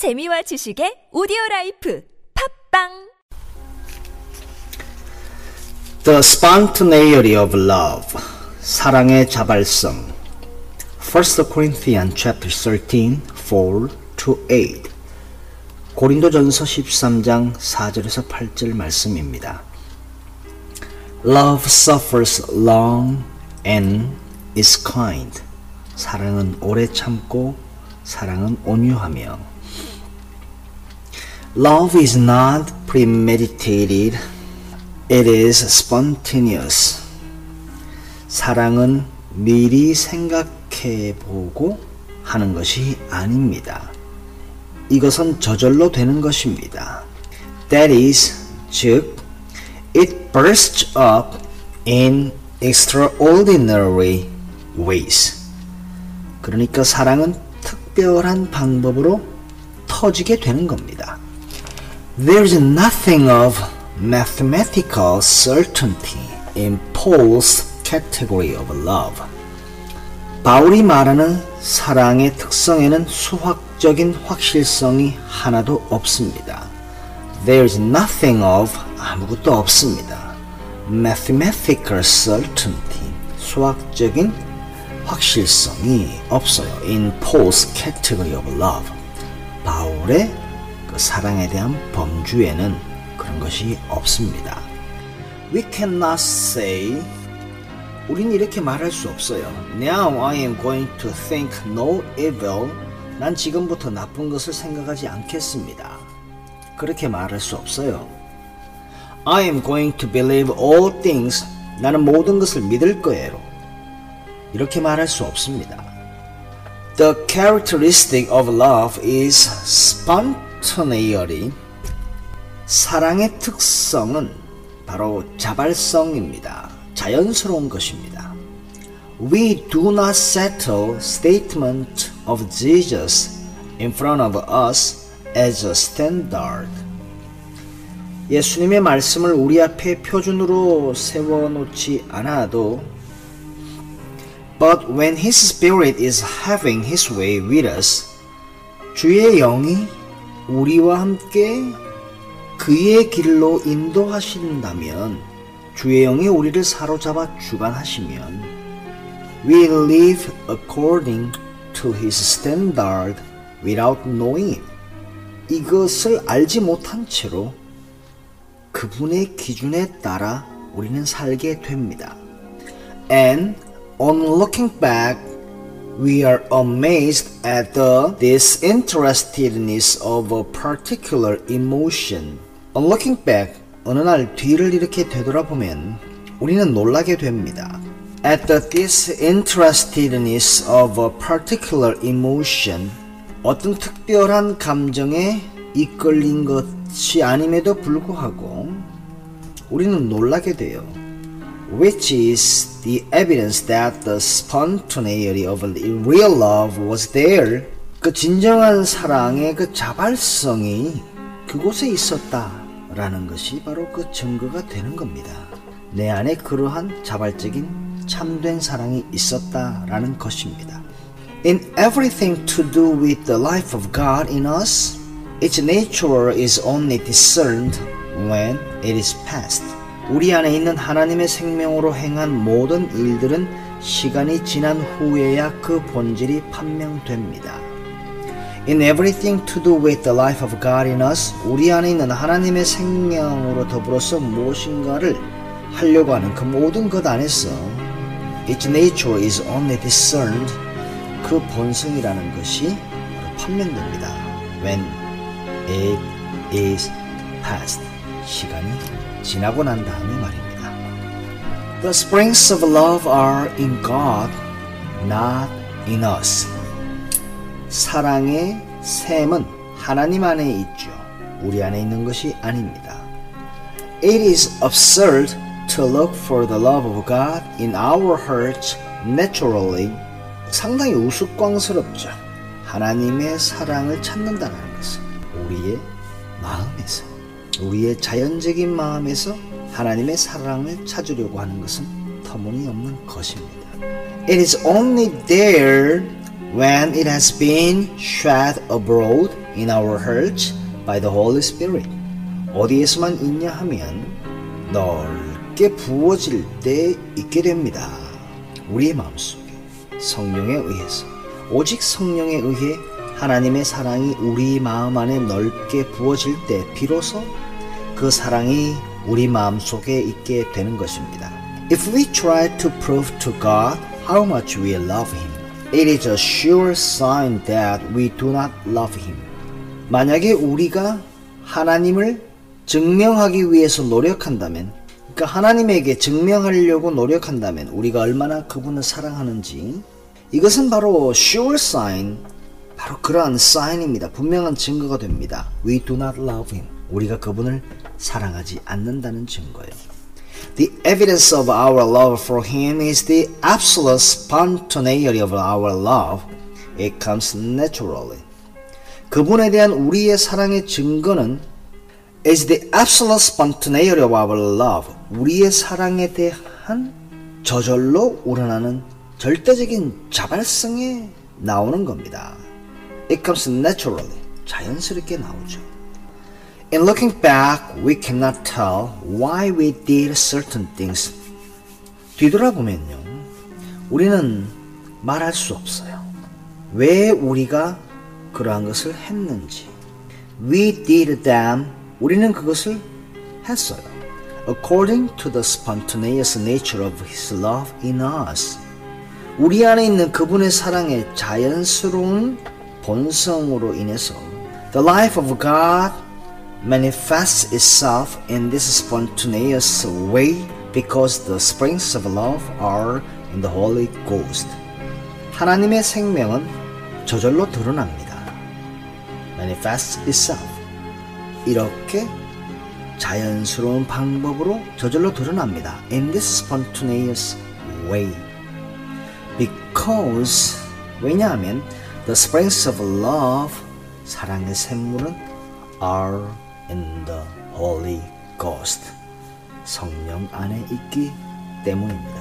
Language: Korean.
재미와 지식의 오디오 라이프 팝빵 The spontaneity of love. 사랑의 자발성. 1 Corinthians chapter 13, 4 to 8. 고린도전서 13장 4절에서 8절 말씀입니다. Love suffers long and is kind. 사랑은 오래 참고 사랑은 온유하며 Love is not premeditated. It is spontaneous. 사랑은 미리 생각해 보고 하는 것이 아닙니다. 이것은 저절로 되는 것입니다. That is, 즉, it bursts up in extraordinary ways. 그러니까 사랑은 특별한 방법으로 터지게 되는 겁니다. There's nothing of mathematical certainty in Paul's category of love. 바울이 말하는 사랑의 특성에는 수학적인 확실성이 하나도 없습니다. There's nothing of 아무것도 없습니다. Mathematical certainty 수학적인 확실성이 없어요. In Paul's category of love. 바울의 그 사랑에 대한 범주에는 그런 것이 없습니다. We cannot say 우린 이렇게 말할 수 없어요. Now I am going to think no evil. 난 지금부터 나쁜 것을 생각하지 않겠습니다. 그렇게 말할 수 없어요. I am going to believe all things. 나는 모든 것을 믿을 거예요. 이렇게 말할 수 없습니다. The characteristic of love is spontaneity. 사랑의 특성은 바로 자발성입니다. 자연스러운 것입니다. We do not settle statement of Jesus in front of us as a standard. 예수님의 말씀을 우리 앞에 표준으로 세워놓지 않아도 But when His Spirit is having His way with us, 주의 영이 우리와 함께 그의 길로 인도하신다면 주의 영이 우리를 사로잡아 주관하시면 we live according to his standard without knowing it. 이것을 알지 못한 채로 그분의 기준에 따라 우리는 살게 됩니다. And on looking back, we are amazed at the disinterestedness of a particular emotion. On looking back, 어느 날 뒤를 이렇게 되돌아보면 우리는 놀라게 됩니다. At the disinterestedness of a particular emotion, 어떤 특별한 감정에 이끌린 것이 아님에도 불구하고 우리는 놀라게 돼요. Which is the evidence that the spontaneity of real love was there. 그 진정한 사랑의 그 자발성이 그곳에 있었다라는 것이 바로 그 증거가 되는 겁니다. 내 안에 그러한 자발적인 참된 사랑이 있었다라는 것입니다. In everything to do with the life of God in us, its nature is only discerned when it is past. 우리 안에 있는 하나님의 생명으로 행한 모든 일들은 시간이 지난 후에야 그 본질이 판명됩니다. In everything to do with the life of God in us, 우리 안에 있는 하나님의 생명으로 더불어서 무엇인가를 하려고 하는 그 모든 것 안에서 its nature is only discerned 그 본성이라는 것이 판명됩니다. When it is past 시간이 지나고 난 다음에 말입니다. The springs of love are in God, not in us. 사랑의 샘은 하나님 안에 있죠. 우리 안에 있는 것이 아닙니다. It is absurd to look for the love of God in our hearts naturally. 상당히 우스꽝스럽죠. 하나님의 사랑을 찾는다는 것은 우리의 마음에서, 우리의 자연적인 마음에서 하나님의 사랑을 찾으려고 하는 것은 터무니없는 것입니다. It is only there when it has been shed abroad in our hearts by the Holy Spirit. 어디에서만 있냐 하면 넓게 부어질 때 있게 됩니다. 우리의 마음속에 성령에 의해서 오직 성령에 의해 하나님의 사랑이 우리 마음 안에 넓게 부어질 때 비로소 그 사랑이 우리 마음 속에 있게 되는 것입니다. If we try to prove to God how much we love Him, it is a sure sign that we do not love Him. 만약에 우리가 하나님을 증명하기 위해서 노력한다면, 그러니까 하나님에게 증명하려고 노력한다면 우리가 얼마나 그분을 사랑하는지, 이것은 바로 sure sign, 바로 그러한 사인입니다. 분명한 증거가 됩니다. We do not love him. 우리가 그분을 사랑하지 않는다는 증거예요. The evidence of our love for him is the absolute spontaneity of our love. It comes naturally. 그분에 대한 우리의 사랑의 증거는 is the absolute spontaneity of our love. 우리의 사랑에 대한 저절로 우러나는 절대적인 자발성에 나오는 겁니다. It comes naturally. 자연스럽게 나오죠. In looking back, we cannot tell why we did certain things. 뒤돌아보면요. 우리는 말할 수 없어요. 왜 우리가 그러한 것을 했는지. We did them. 우리는 그것을 했어요. According to the spontaneous nature of His love in us. 우리 안에 있는 그분의 사랑의 자연스러운 본성으로 인해서 The life of God manifests itself in this spontaneous way because the springs of love are in the Holy Ghost. 하나님의 생명은 저절로 드러납니다. manifests itself. 이렇게 자연스러운 방법으로 저절로 드러납니다. in this spontaneous way. because 왜냐하면 the springs of love 사랑의 샘물은 are in the Holy Ghost 성령 안에 있기 때문입니다.